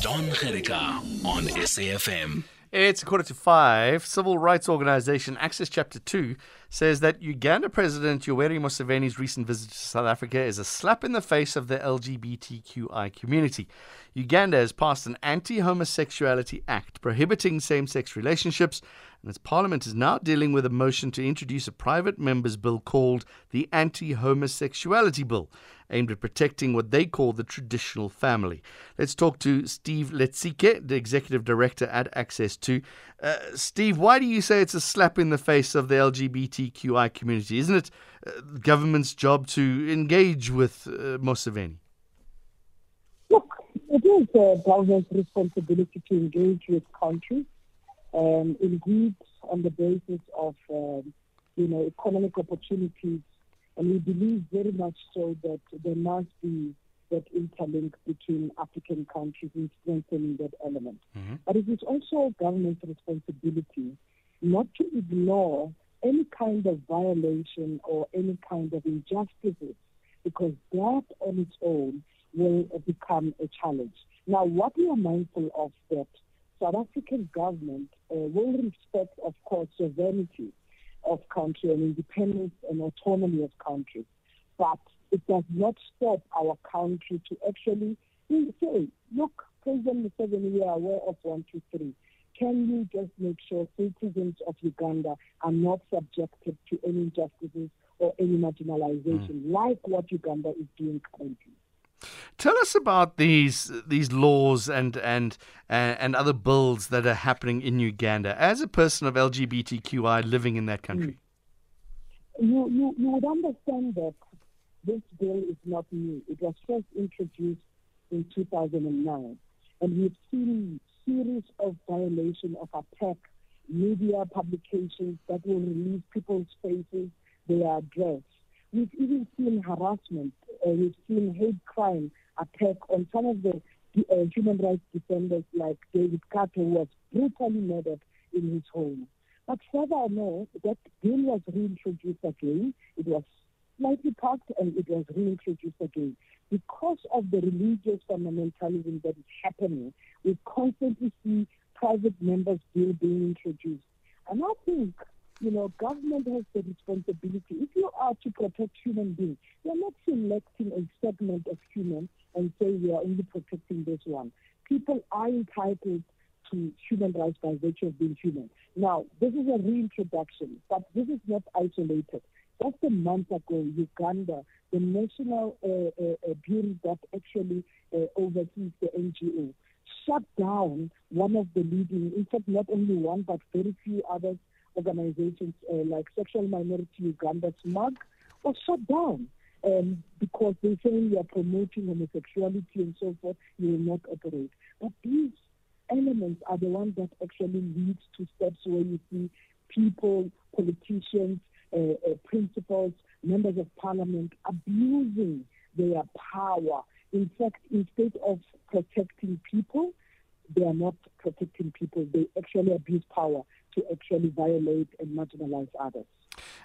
Don Jerica on SAFM. It's a quarter to five. Civil rights organization Access Chapter 2 says that Uganda President Yoweri Museveni's recent visit to South Africa is a slap in the face of the LGBTQI community. Uganda has passed an anti homosexuality act prohibiting same sex relationships, and its parliament is now dealing with a motion to introduce a private member's bill called the Anti Homosexuality Bill, aimed at protecting what they call the traditional family. Let's talk to Steve Letsike, the executive director at Access 2. Uh, Steve, why do you say it's a slap in the face of the LGBTQI community? Isn't it uh, the government's job to engage with uh? Look, it is the government's responsibility to engage with countries, um, indeed on the basis of, um, you know, economic opportunities and we believe very much so that there must be that interlink between African countries in strengthening that element. Mm-hmm. But it is also government's responsibility not to ignore any kind of violation or any kind of injustices, because that on its own will become a challenge. Now, what we are mindful of that South African government uh, will respect, of course, sovereignty of country and independence and autonomy of country. But it does not stop our country to actually say, look, President Museveni, we are aware of one, two, three. Can you just make sure citizens of Uganda are not subjected to any injustices or any marginalization, mm. like what Uganda is doing currently? Tell us about these these laws and and uh, and other bills that are happening in Uganda. As a person of LGBTQI living in that country, hmm. you you, you would understand that this bill is not new. It was first introduced in 2009, and we've seen series of violation of attack media publications that will release people's faces, their address. We've even seen harassment uh, we've seen hate crime attack on some of the uh, human rights defenders like David Kato, who was brutally murdered in his home. But furthermore, that bill was reintroduced again. It was slightly parked and it was reintroduced again. Because of the religious fundamentalism that is happening, we constantly see private members' bill being introduced. And I think you know, government has the responsibility. If you are to protect human beings, you're not selecting a segment of human and say we are only protecting this one. People are entitled to human rights by virtue of being human. Now, this is a reintroduction, but this is not isolated. Just a month ago, Uganda, the national uh, uh, uh bureau that actually uh, oversees the NGO, shut down one of the leading, in fact, not only one, but very few others organizations uh, like Sexual Minority Uganda, SMUG, was shut down um, because they say we are promoting homosexuality and so forth, you will not operate. But these elements are the ones that actually lead to steps where you see people, politicians, uh, uh, principals, members of parliament abusing their power. In fact, instead of protecting people, they are not protecting people. They actually abuse power to actually violate and marginalize others.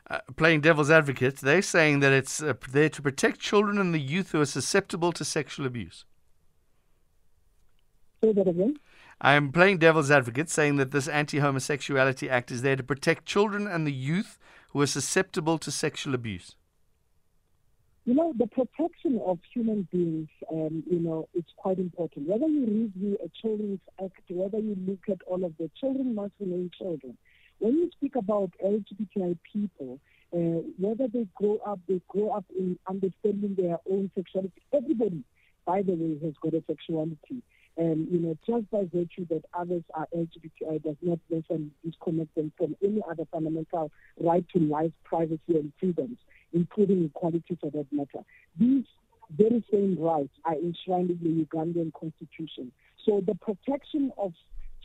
Uh, playing devil's advocate, they're saying that it's uh, there to protect children and the youth who are susceptible to sexual abuse. Say that again. I'm playing devil's advocate, saying that this anti homosexuality act is there to protect children and the youth who are susceptible to sexual abuse. You know, the protection of human beings, um, you know, it's quite important. Whether you review a Children's Act, whether you look at all of the children must remain children. When you speak about LGBTI people, uh, whether they grow up, they grow up in understanding their own sexuality. Everybody, by the way, has got a sexuality. And, you know, just by virtue that others are LGBTI does not necessarily disconnect them from any other fundamental right to life, privacy, and freedoms including equality for that matter. These very same rights are enshrined in the Ugandan constitution. So the protection of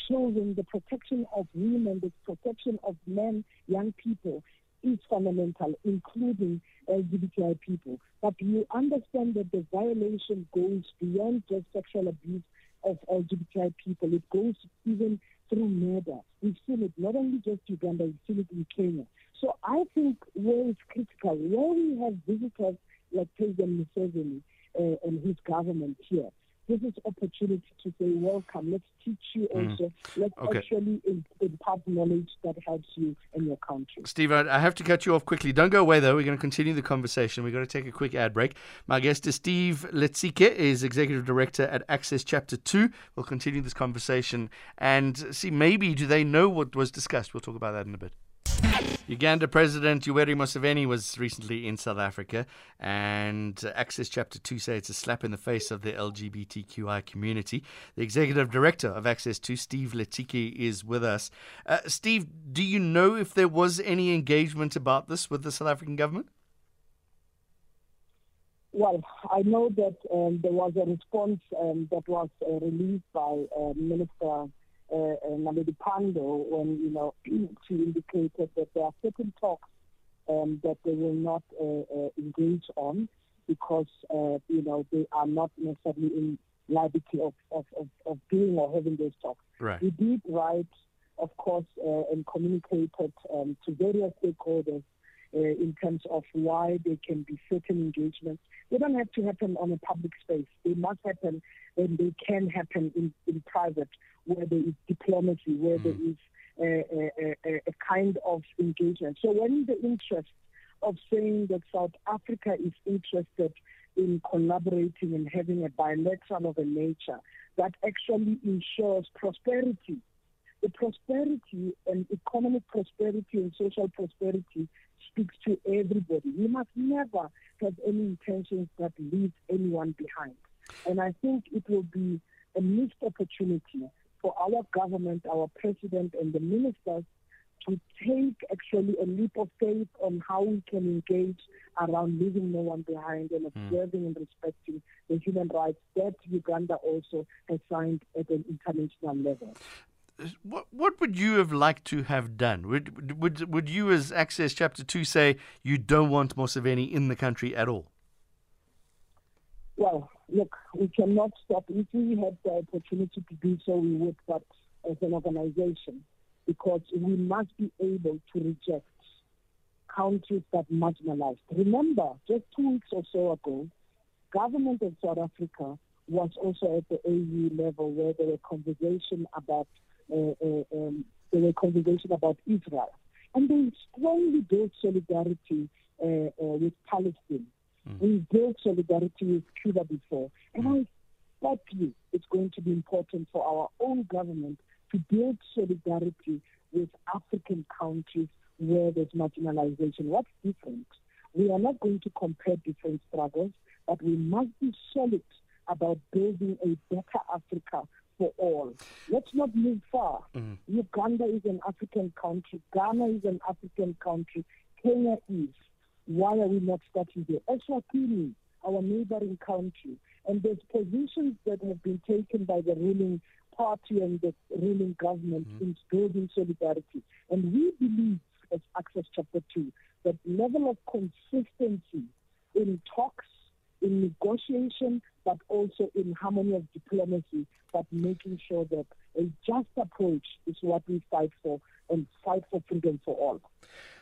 children, the protection of women, the protection of men, young people is fundamental, including LGBTI people. But you understand that the violation goes beyond just sexual abuse of LGBTI people. It goes even through murder. We've seen it not only just Uganda, we've seen it in Kenya. So I think where it's critical, where we have visitors like President Museveni uh, and his government here, this is opportunity to say welcome. Let's teach you also. Let's Mm. Okay. actually impart knowledge that helps you and your country. Steve, I I have to cut you off quickly. Don't go away, though. We're going to continue the conversation. We're going to take a quick ad break. My guest is Steve Letsike, is Executive Director at Access Chapter 2. We'll continue this conversation and see maybe do they know what was discussed. We'll talk about that in a bit. Uganda President Yoweri Museveni was recently in South Africa, and Access Chapter 2 say it's a slap in the face of the LGBTQI community. The Executive Director of Access 2, Steve Letsike, is with us. Uh, Steve, do you know if there was any engagement about this with the South African government? Well, I know that um, there was a response um, that was uh, released by uh, Minister Naledi Pandor when, you know, she indicated that there are certain talks um, that they will not uh, uh, engage on because, uh, you know, they are not necessarily in liability of, of, of, of doing or having those talks. Right. We did write, of course, uh, and communicated um, to various stakeholders uh, in terms of why there can be certain engagements. They don't have to happen on a public space. They must happen and they can happen in, in private, where there is diplomacy, where there is a, a, a, a kind of engagement. So when the interest of saying that South Africa is interested in collaborating and having a bilateral of a nature that actually ensures prosperity the prosperity and economic prosperity and social prosperity speaks to everybody. We must never have any intentions that leave anyone behind. And I think it will be a missed opportunity for our government, our president, and the ministers to take actually a leap of faith on how we can engage around leaving no one behind and hmm. observing and respecting the human rights that Uganda also has signed at an international level. What what would you have liked to have done? Would would would you, as Access Chapter Two, say you don't want Museveni in the country at all? Well, look, we cannot stop. If we had the opportunity to do so, we would, but as an organization, because we must be able to reject countries that marginalize. Remember, just two weeks or so ago, government of South Africa was also at the AU level where there were conversation about um, there were conversation about Israel, and they strongly built solidarity uh, uh, with Palestine. We built solidarity with Cuba before, and I bet you it's going to be important for our own government to build solidarity with African countries where there's marginalization. What's different? We are not going to compare different struggles, but we must be solid about building a better Africa for all. Let's not move far. Mm. Uganda is an African country. Ghana is an African country. Kenya is. Why are we not starting there? Eswatini, our neighboring country. And there's positions that have been taken by the ruling party and the ruling government mm. in building solidarity. And we believe, as Access Chapter 2, that level of consistency in talks, in negotiation, but also in harmony of diplomacy, but making sure that a just approach is what we fight for and fight for freedom for all.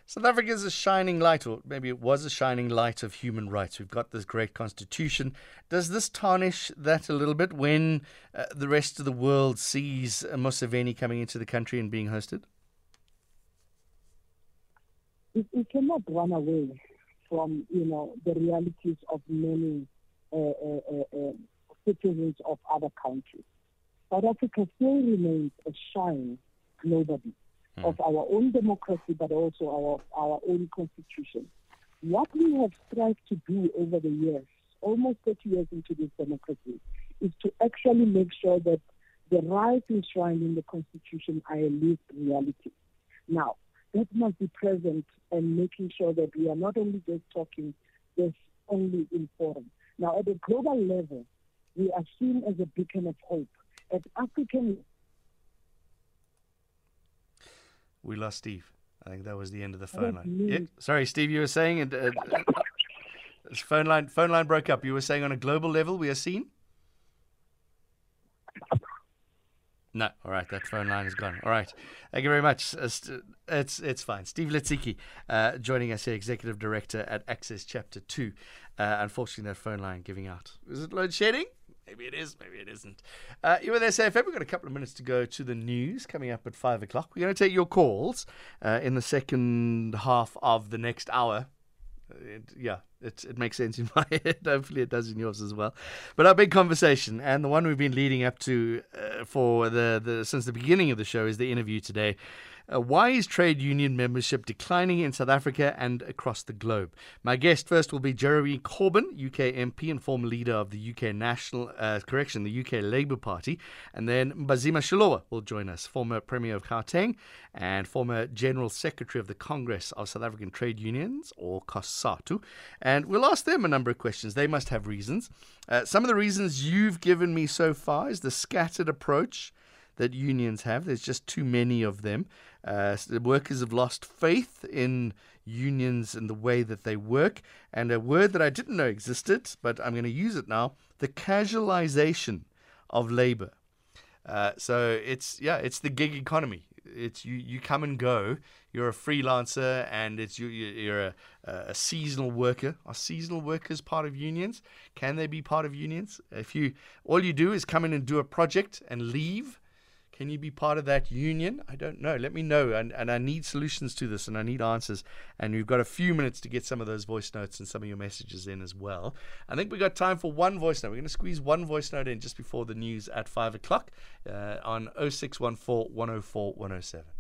South Africa is a shining light, or maybe it was a shining light of human rights. We've got this great constitution. Does this tarnish that a little bit when uh, the rest of the world sees uh, Museveni coming into the country and being hosted? we, cannot run away from you know the realities of many Uh, uh, uh, citizens of other countries. South Africa still remains a shine globally hmm. of our own democracy, but also our our own constitution. What we have strived to do over the years, almost 30 years into this democracy, is to actually make sure that the rights enshrined in the constitution are a lived reality. Now, that must be present and making sure that we are not only just talking this only in forum. Now, at a global level, we are seen as a beacon of hope. At African We lost Steve. I think that was the end of the phone line. Yeah. Sorry, Steve, you were saying uh, uh, this phone line phone line broke up. You were saying on a global level we are seen. No, all right, that phone line is gone. All right, thank you very much. It's it's fine. Steve Letsike, uh, joining us here, executive director at Access Chapter Two. Uh, unfortunately, that phone line giving out. Is it load shedding? Maybe it is, maybe it isn't. Uh, you were there, SAFM. We've got a couple of minutes to go to the news coming up at 5 o'clock. We're going to take your calls uh, in the second half of the next hour. It, yeah, it, it makes sense in my head. Hopefully, it does in yours as well. But our big conversation, and the one we've been leading up to uh, for the, the since the beginning of the show, is the interview today uh, why is trade union membership declining in South Africa and across the globe? My guest first will be Jeremy Corbyn, UK MP and former leader of the UK National, uh, correction, the UK Labour Party. And then Mbhazima Shilowa will join us, former Premier of Gauteng and former General Secretary of the Congress of South African Trade Unions, or COSATU. And we'll ask them a number of questions. They must have reasons. Uh, some of the reasons you've given me so far is the scattered approach that unions have. There's just too many of them. Uh, the workers have lost faith in unions and the way that they work. And a word that I didn't know existed, but I'm going to use it now the casualization of labor. Uh, so it's yeah, it's the gig economy. It's you, you come and go. You're a freelancer, and it's you. You're a, a seasonal worker. Are seasonal workers part of unions? Can they be part of unions? If you all you do is come in and do a project and leave, can you be part of that union? I don't know. Let me know. And, and I need solutions to this and I need answers. And we've got a few minutes to get some of those voice notes and some of your messages in as well. I think we've got time for one voice note. We're going to squeeze one voice note in just before the news at 5 o'clock uh, on 0614 104 107.